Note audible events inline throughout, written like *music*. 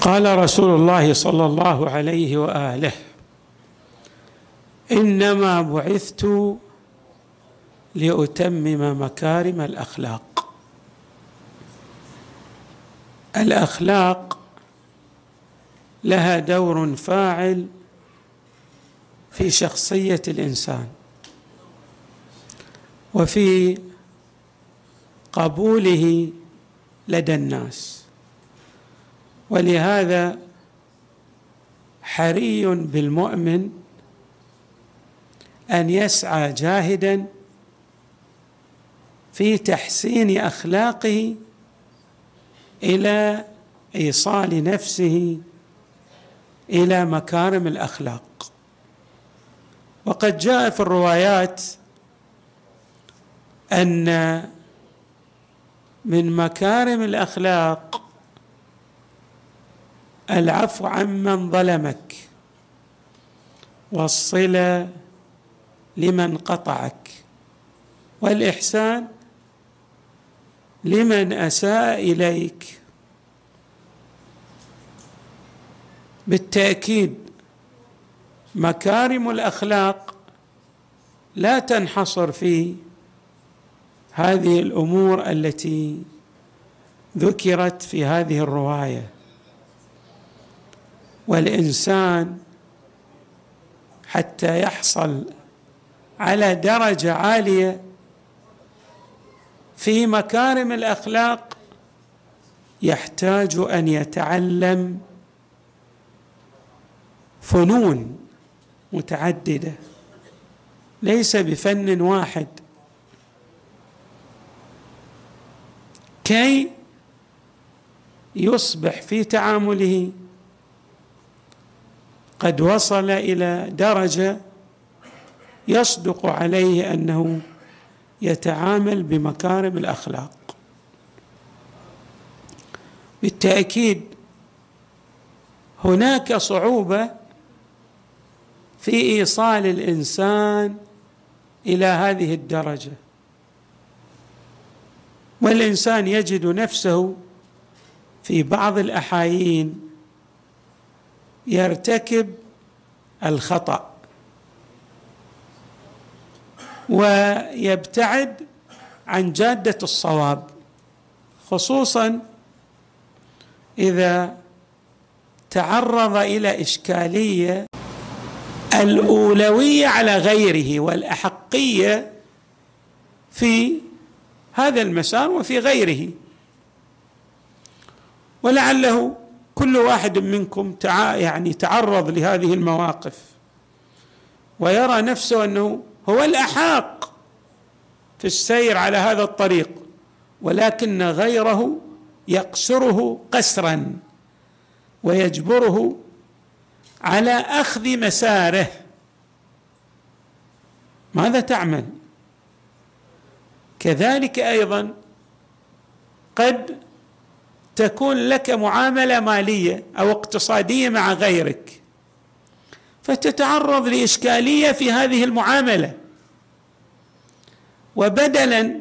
قال رسول الله صلى الله عليه وآله إنما بعثت لأتمم مكارم الأخلاق. الأخلاق لها دور فاعل في شخصية الإنسان وفي قبوله لدى الناس. ولهذا حري بالمؤمن أن يسعى جاهدا في تحسين أخلاقه إلى إيصال نفسه إلى مكارم الأخلاق. وقد جاء في الروايات أن من مكارم الأخلاق العفو عمن ظلمك والصلة لمن قطعك والإحسان لمن أساء إليك بالتأكيد مكارم الأخلاق لا تنحصر في هذه الأمور التي ذكرت في هذه الرواية. والإنسان حتى يحصل على درجة عالية في مكارم الأخلاق يحتاج أن يتعلم فنون متعددة ليس بفن واحد. كي يصبح في تعامله قد وصل إلى درجة يصدق عليه أنه يتعامل بمكارم الأخلاق. بالتأكيد هناك صعوبة في إيصال الإنسان إلى هذه الدرجة. والإنسان يجد نفسه في بعض الأحايين يرتكب الخطأ ويبتعد عن جادة الصواب خصوصا إذا تعرض إلى إشكالية الأولوية على غيره والأحقية في هذا المسار وفي غيره. ولعله كل واحد منكم تع... يعني تعرض لهذه المواقف ويرى نفسه أنه هو الاحق في السير على هذا الطريق ولكن غيره يقصره قسرا ويجبره على أخذ مساره. ماذا تعمل؟ كذلك أيضا قد تكون لك معاملة مالية أو اقتصادية مع غيرك. فتتعرض لإشكالية في هذه المعاملة. وبدلا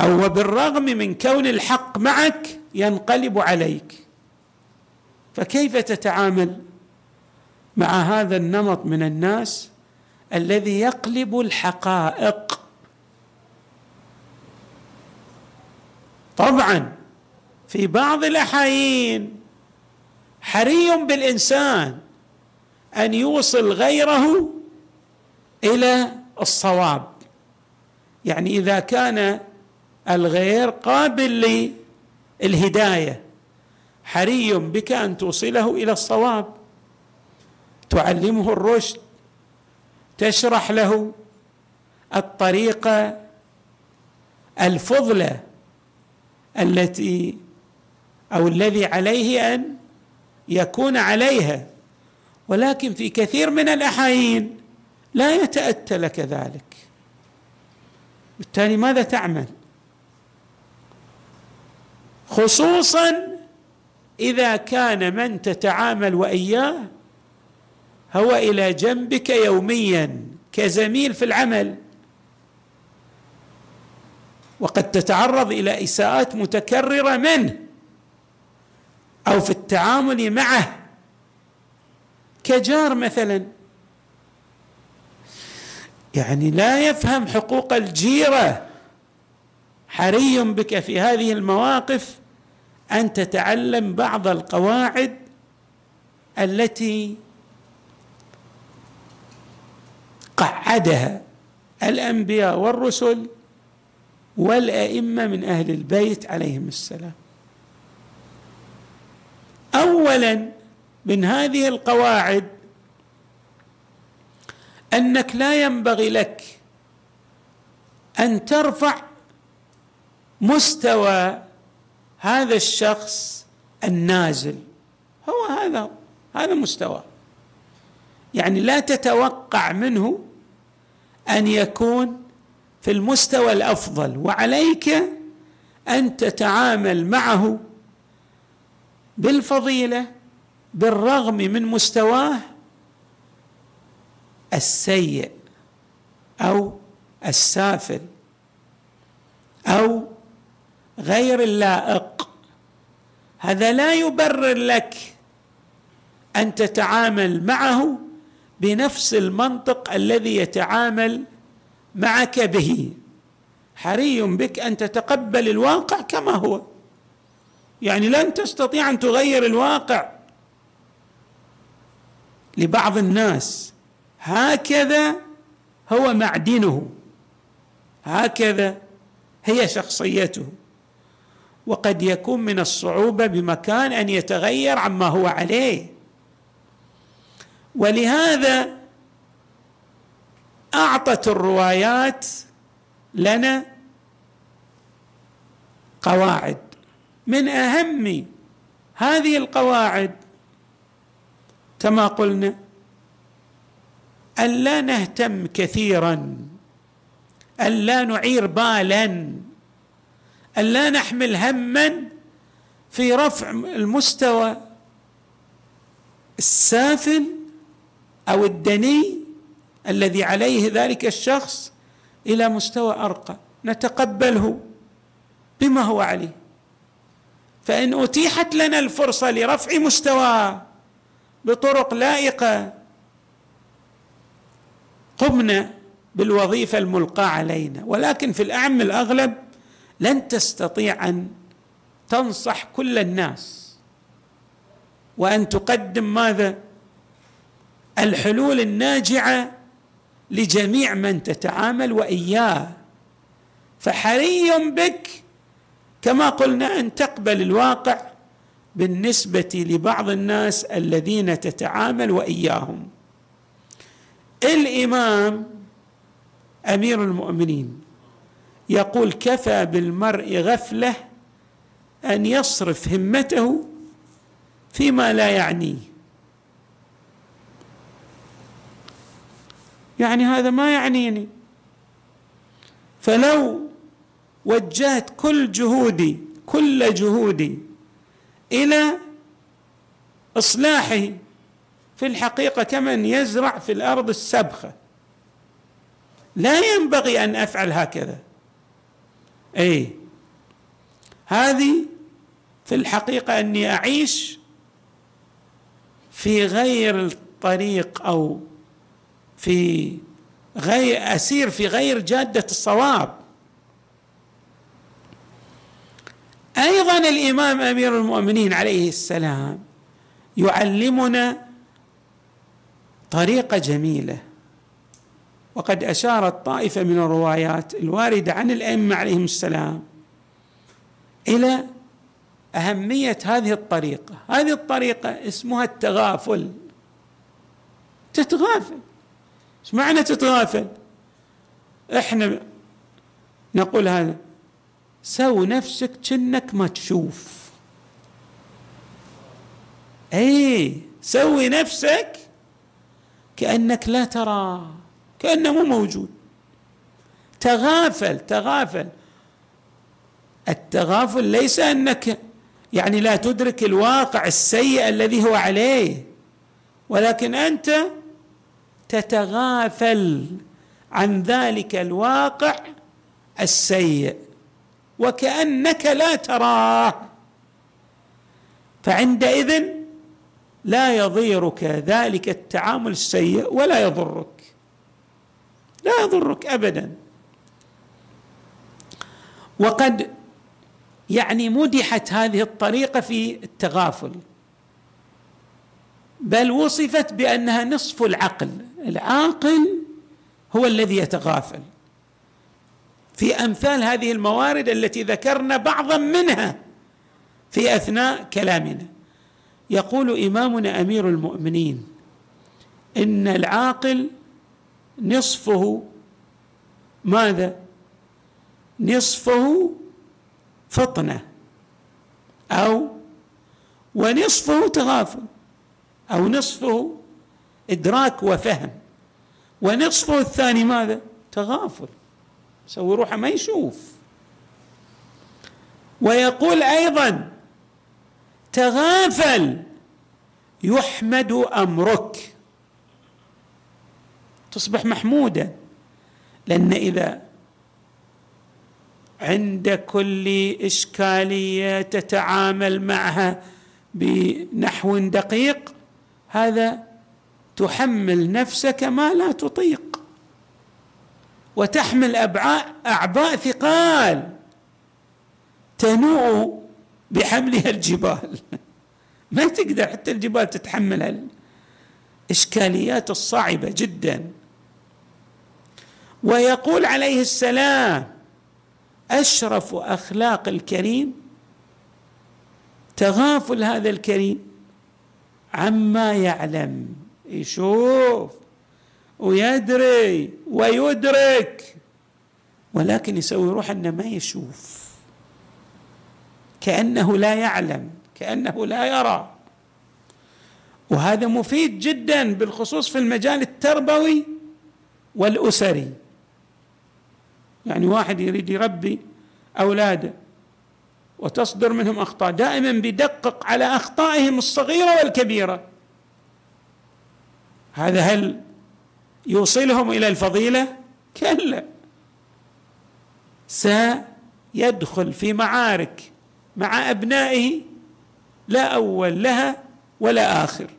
أو وبالرغم من كون الحق معك ينقلب عليك. فكيف تتعامل مع هذا النمط من الناس الذي يقلب الحقائق؟ طبعا في بعض الأحايين حري بالإنسان أن يوصل غيره إلى الصواب. يعني إذا كان الغير قابل للهداية حري بك أن توصله إلى الصواب. تعلمه الرشد تشرح له الطريقة الفضلة التي أو الذي عليه أن يكون عليها. ولكن في كثير من الأحايين لا يتاتى لك ذلك بالتالي ماذا تعمل؟ خصوصا إذا كان من تتعامل وإياه هو إلى جنبك يوميا كزميل في العمل. وقد تتعرض إلى إساءات متكررة منه أو في التعامل معه. كجار مثلا. يعني لا يفهم حقوق الجيرة. حري بك في هذه المواقف أن تتعلم بعض القواعد التي قعدها الأنبياء والرسل والأئمة من أهل البيت عليهم السلام. اولا من هذه القواعد أنك لا ينبغي لك أن ترفع مستوى هذا الشخص النازل. هو هذا هذا مستوى. يعني لا تتوقع منه أن يكون في المستوى الأفضل وعليك أن تتعامل معه بالفضيلة بالرغم من مستواه السيء أو السافل أو غير اللائق. هذا لا يبرر لك أن تتعامل معه بنفس المنطق الذي يتعامل معك به. حري بك أن تتقبل الواقع كما هو. يعني لن تستطيع أن تغير الواقع. لبعض الناس. هكذا هو معدنه. هكذا هي شخصيته. وقد يكون من الصعوبة بمكان أن يتغير عما هو عليه. ولهذا أعطت الروايات لنا قواعد. من أهم هذه القواعد كما قلنا ألا نهتم كثيرا ألا نعير بالا ألا نحمل هما في رفع المستوى السافل أو الدني الذي عليه ذلك الشخص إلى مستوى أرقى. نتقبله بما هو عليه. فإن أتيحت لنا الفرصة لرفع مستواه بطرق لائقة قمنا بالوظيفة الملقاة علينا. ولكن في الأعم الأغلب لن تستطيع أن تنصح كل الناس. وأن تقدم ماذا؟ الحلول الناجعة لجميع من تتعامل وإياه. فحري بك كما قلنا أن تقبل الواقع بالنسبة لبعض الناس الذين تتعامل وإياهم. الإمام أمير المؤمنين يقول كفى بالمرء غفلة أن يصرف همته فيما لا يعنيه. يعني هذا ما يعنيني. فلو وجهت كل جهودي كل جهودي إلى إصلاحه في الحقيقة كمن يزرع في الأرض السبخة. لا ينبغي أن أفعل هكذا. اي هذه في الحقيقة أني أعيش في غير الطريق أو في غير أسير في غير جادة الصواب. أيضا الإمام أمير المؤمنين عليه السلام يعلمنا طريقة جميلة وقد اشارت طائفه من الروايات الواردة عن الأئمة عليهم السلام إلى أهمية هذه الطريقة. هذه الطريقة اسمها التغافل. تتغافل. إيش معنى تتغافل؟ إحنا نقول هذا سو نفسك كأنك ما تشوف اي سوي نفسك كأنك لا ترى كأنه مو موجود. تغافل تغافل. التغافل ليس أنك يعني لا تدرك الواقع السيء الذي هو عليه ولكن أنت تتغافل عن ذلك الواقع السيء وكأنك لا تراه. فعندئذ لا يضيرك ذلك التعامل السيء ولا يضرك. لا يضرك ابدا. وقد يعني مدحت هذه الطريقة في التغافل بل وصفت بأنها نصف العقل. العاقل هو الذي يتغافل. في أمثال هذه الموارد التي ذكرنا بعضا منها في أثناء كلامنا. يقول إمامنا أمير المؤمنين إن العاقل نصفه ماذا؟ نصفه فطنة أو ونصفه تغافل أو نصفه إدراك وفهم. ونصفه الثاني ماذا؟ تغافل. يسوي روحه ما يشوف. ويقول أيضا تغافل يحمد أمرك. تصبح محمودا. لأن إذا عند كل إشكالية تتعامل معها بنحو دقيق هذا تحمل نفسك ما لا تطيق. وتحمل أبعاء أعباء ثقال تنوء بحملها الجبال. *laughs* ما تقدر حتى الجبال تتحمل الإشكاليات الصعبة جدا. ويقول عليه السلام أشرف أخلاق الكريم تغافل هذا الكريم عما يعلم. يشوف ويدري ويدرك ولكن يسوي روح إنه ما يشوف. كأنه لا يعلم كأنه لا يرى. وهذا مفيد جدا بالخصوص في المجال التربوي والأسري. يعني واحد يريد يربي أولاده وتصدر منهم أخطاء دائما بيدقق على أخطائهم الصغيرة والكبيرة. هذا هل يوصلهم إلى الفضيلة؟ كلا. سيدخل في معارك مع أبنائه لا أول لها ولا آخر.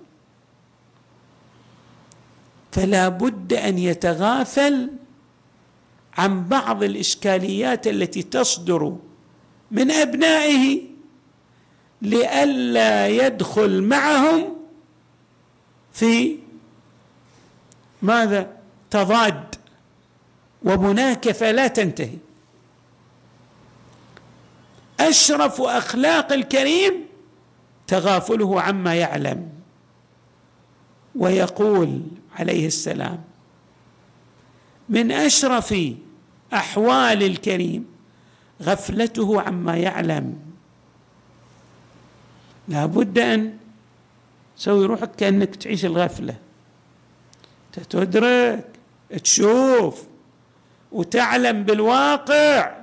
فلا بد أن يتغافل عن بعض الإشكاليات التي تصدر من أبنائه لئلا يدخل معهم في ماذا؟ تضاد. ومناكفة لا تنتهي. أشرف أخلاق الكريم تغافله عما يعلم. ويقول عليه السلام من أشرف أحوال الكريم غفلته عما يعلم. لا بد أن تسوي روحك كأنك تعيش الغفلة. تدرك تشوف وتعلم بالواقع.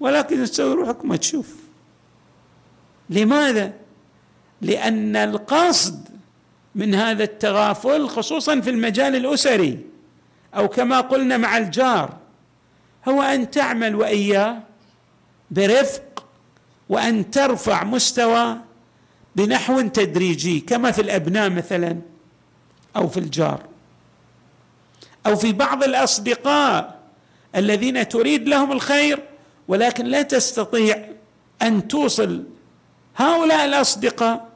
ولكن تسوي روحك ما تشوف. لماذا؟ لأن القصد من هذا التغافل خصوصا في المجال الأسري أو كما قلنا مع الجار هو أن تعمل وإياه برفق وأن ترفع مستوى بنحو تدريجي كما في الأبناء مثلا أو في الجار. أو في بعض الأصدقاء الذين تريد لهم الخير ولكن لا تستطيع أن توصل هؤلاء الأصدقاء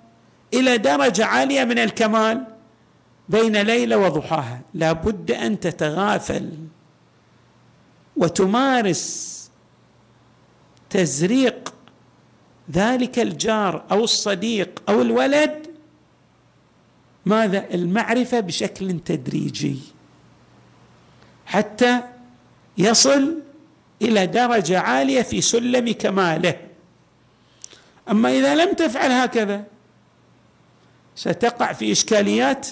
إلى درجة عالية من الكمال بين ليلة وضحاها. لا بد أن تتغافل وتمارس تزريق ذلك الجار أو الصديق أو الولد. ماذا؟ المعرفة بشكل تدريجي. حتى يصل إلى درجة عالية في سلم كماله. أما إذا لم تفعل هكذا ستقع في إشكاليات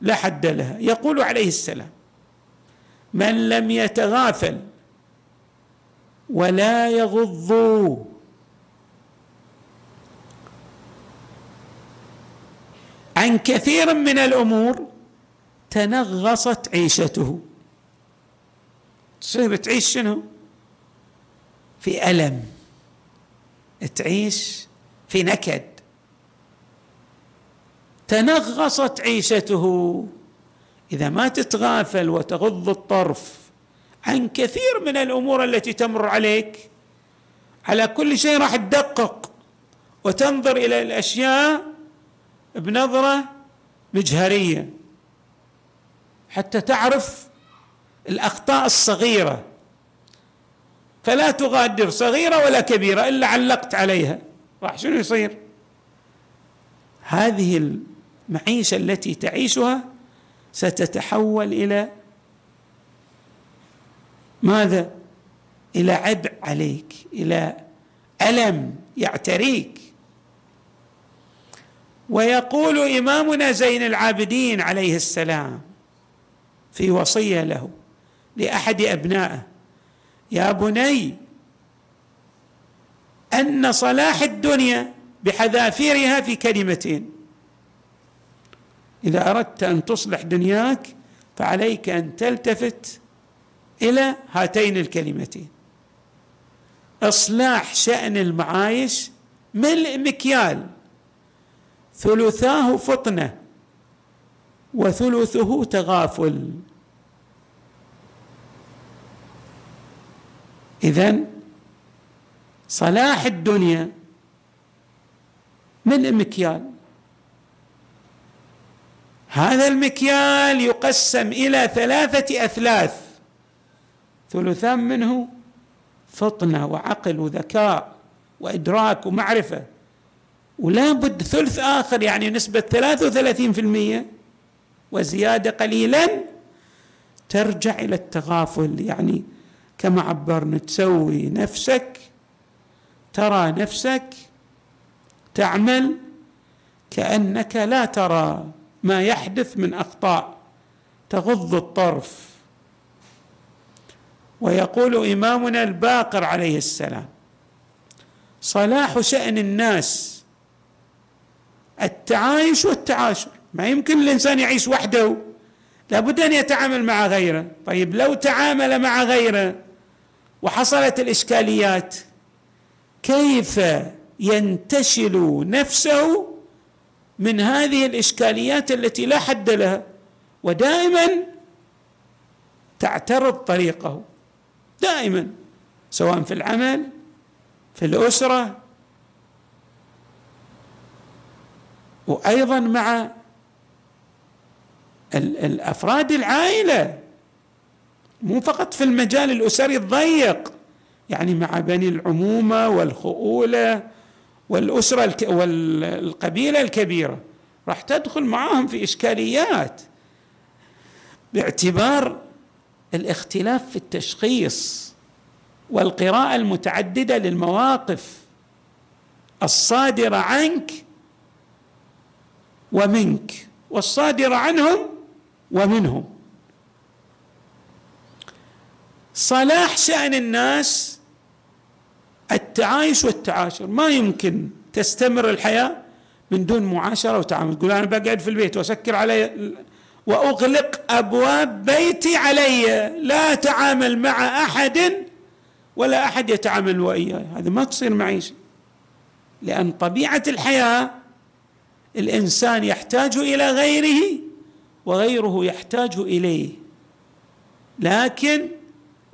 لا حد لها. يقول عليه السلام من لم يتغافل ولا يغض عن كثير من الأمور تنغصت عيشته. تصير تعيش شنو؟ في ألم. تعيش في نكد. تنغصت عيشته. إذا ما تتغافل وتغض الطرف عن كثير من الأمور التي تمر عليك على كل شيء راح تدقق وتنظر إلى الأشياء بنظرة مجهرية. حتى تعرف الأخطاء الصغيرة. فلا تغادر صغيرة ولا كبيرة إلا علقت عليها. راح شنو يصير؟ هذه المعيشة التي تعيشها ستتحول إلى ماذا؟ إلى عبء عليك إلى ألم يعتريك. ويقول إمامنا زين العابدين عليه السلام في وصية له لأحد أبنائه. يا بني أن صلاح الدنيا بحذافيرها في كلمتين. إذا أردت أن تصلح دنياك فعليك أن تلتفت إلى هاتين الكلمتين. إصلاح شأن المعايش ملء مكيال. ثلثاه فطنة وثلثه تغافل. اذا صلاح الدنيا من مكيال هذا المكيال يقسم إلى ثلاثة أثلاث. ثلثان منه فطنة وعقل وذكاء وإدراك ومعرفة. ولا بد ثلث آخر يعني نسبة 33% وزيادة قليلا ترجع إلى التغافل يعني كما عبرنا تسوي نفسك ترى نفسك تعمل كأنك لا ترى ما يحدث من أخطاء تغض الطرف. ويقول إمامنا الباقر عليه السلام صلاح شأن الناس التعايش والتعاشر. ما يمكن الإنسان يعيش وحده لابد أن يتعامل مع غيره. طيب لو تعامل مع غيره وحصلت الإشكاليات كيف ينتشل نفسه من هذه الإشكاليات التي لا حد لها؟ ودائما تعترض طريقه دائما سواء في العمل في الأسرة وأيضا مع الأفراد العائلة. مو فقط في المجال الأسري الضيق يعني مع بني العمومة والخؤولة والأسرة والقبيلة الكبيرة راح تدخل معاهم في إشكاليات باعتبار الاختلاف في التشخيص والقراءة المتعددة للمواقف الصادرة عنك ومنك والصادر عنهم ومنهم. صلاح شأن الناس التعايش والتعاشر. ما يمكن تستمر الحياة من دون معاشرة وتعامل. تقول أنا بقعد في البيت وأسكر علي وأغلق أبواب بيتي علي. لا أتعامل مع أحد ولا أحد يتعامل وإياي. هذا ما تصير معيشة لأن طبيعة الحياة الإنسان يحتاج إلى غيره وغيره يحتاج إليه. لكن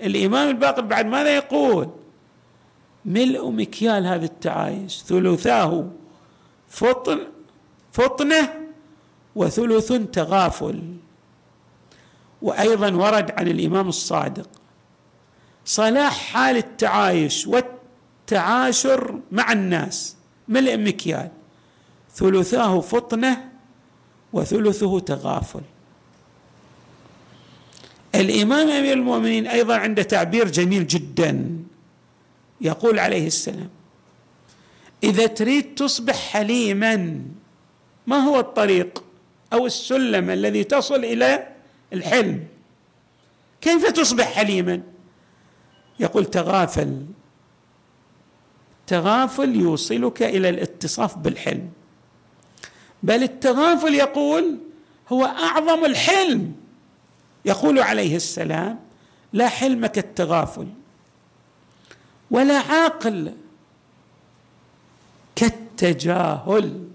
الإمام الباقر بعد ماذا يقول؟ ملء مكيال هذا التعايش ثلثاه فطن فطنه وثلث تغافل. وأيضا ورد عن الإمام الصادق صلاح حال التعايش والتعاشر مع الناس ملء مكيال ثلثاه فطنه وثلثه تغافل. الإمام أمير المؤمنين أيضا عنده تعبير جميل جدا. يقول عليه السلام إذا تريد تصبح حليما ما هو الطريق أو السلم الذي تصل إلى الحلم؟ كيف تصبح حليما؟ يقول تغافل تغافل يوصلك إلى الاتصاف بالحلم. بل التغافل يقول هو أعظم الحلم. يقول عليه السلام لا حلم كالتغافل ولا عاقل كالتجاهل.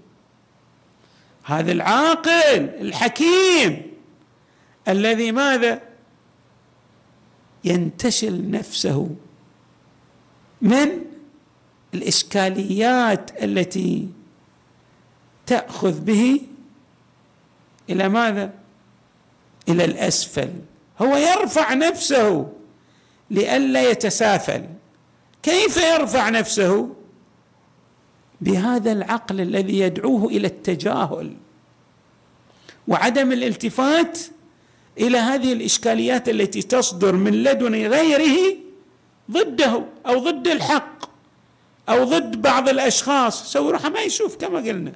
هذا العاقل الحكيم الذي ماذا؟ ينتشل نفسه من الإشكاليات التي تأخذ به إلى ماذا؟ إلى الأسفل. هو يرفع نفسه لئلا يتسافل. كيف يرفع نفسه؟ بهذا العقل الذي يدعوه إلى التجاهل وعدم الالتفات إلى هذه الإشكاليات التي تصدر من لدن غيره ضده أو ضد الحق أو ضد بعض الأشخاص. سوي روحه ما يشوف كما قلنا.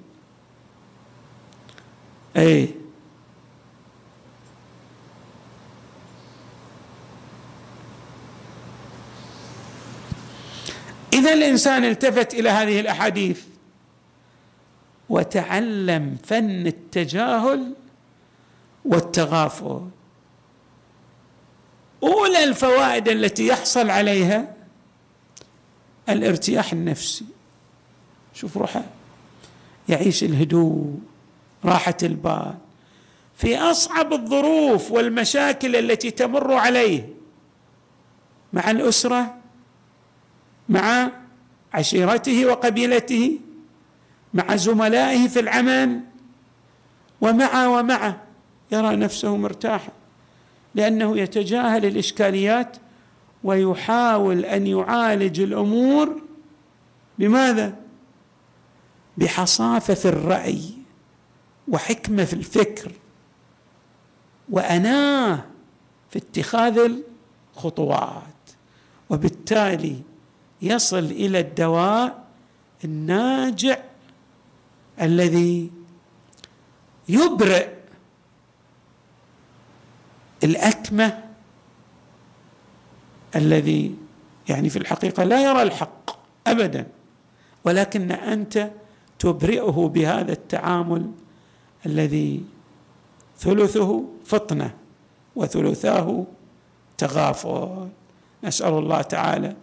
إيه. إذا الإنسان التفت إلى هذه الأحاديث وتعلم فن التجاهل والتغافل. أولى الفوائد التي يحصل عليها الارتياح النفسي. شوف روحه يعيش الهدوء راحة البال. في أصعب الظروف والمشاكل التي تمر عليه مع الأسرة مع عشيرته وقبيلته مع زملائه في العمل ومع ومع يرى نفسه مرتاحا لأنه يتجاهل الإشكاليات ويحاول أن يعالج الأمور بماذا؟ بحصافة في الرأي وحكمة في الفكر وأناه في اتخاذ الخطوات وبالتالي يصل إلى الدواء الناجع الذي يبرئ الأكمة الذي يعني في الحقيقة لا يرى الحق ابدا ولكن أنت تبرئه بهذا التعامل الذي ثلثه فطنة وثلثاه تغافل. نسأل الله تعالى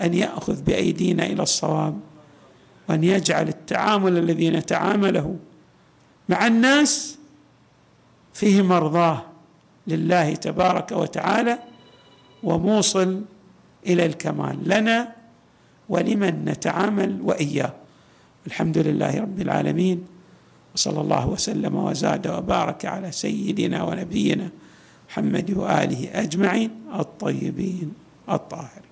أن يأخذ بأيدينا إلى الصواب وأن يجعل التعامل الذي نتعامله مع الناس فيه مرضاه لله تبارك وتعالى وموصل إلى الكمال لنا ولمن نتعامل وإياه. الحمد لله رب العالمين وصلى الله وسلم وزاد وبارك على سيدنا ونبينا محمد وآله أجمعين الطيبين الطاهرين.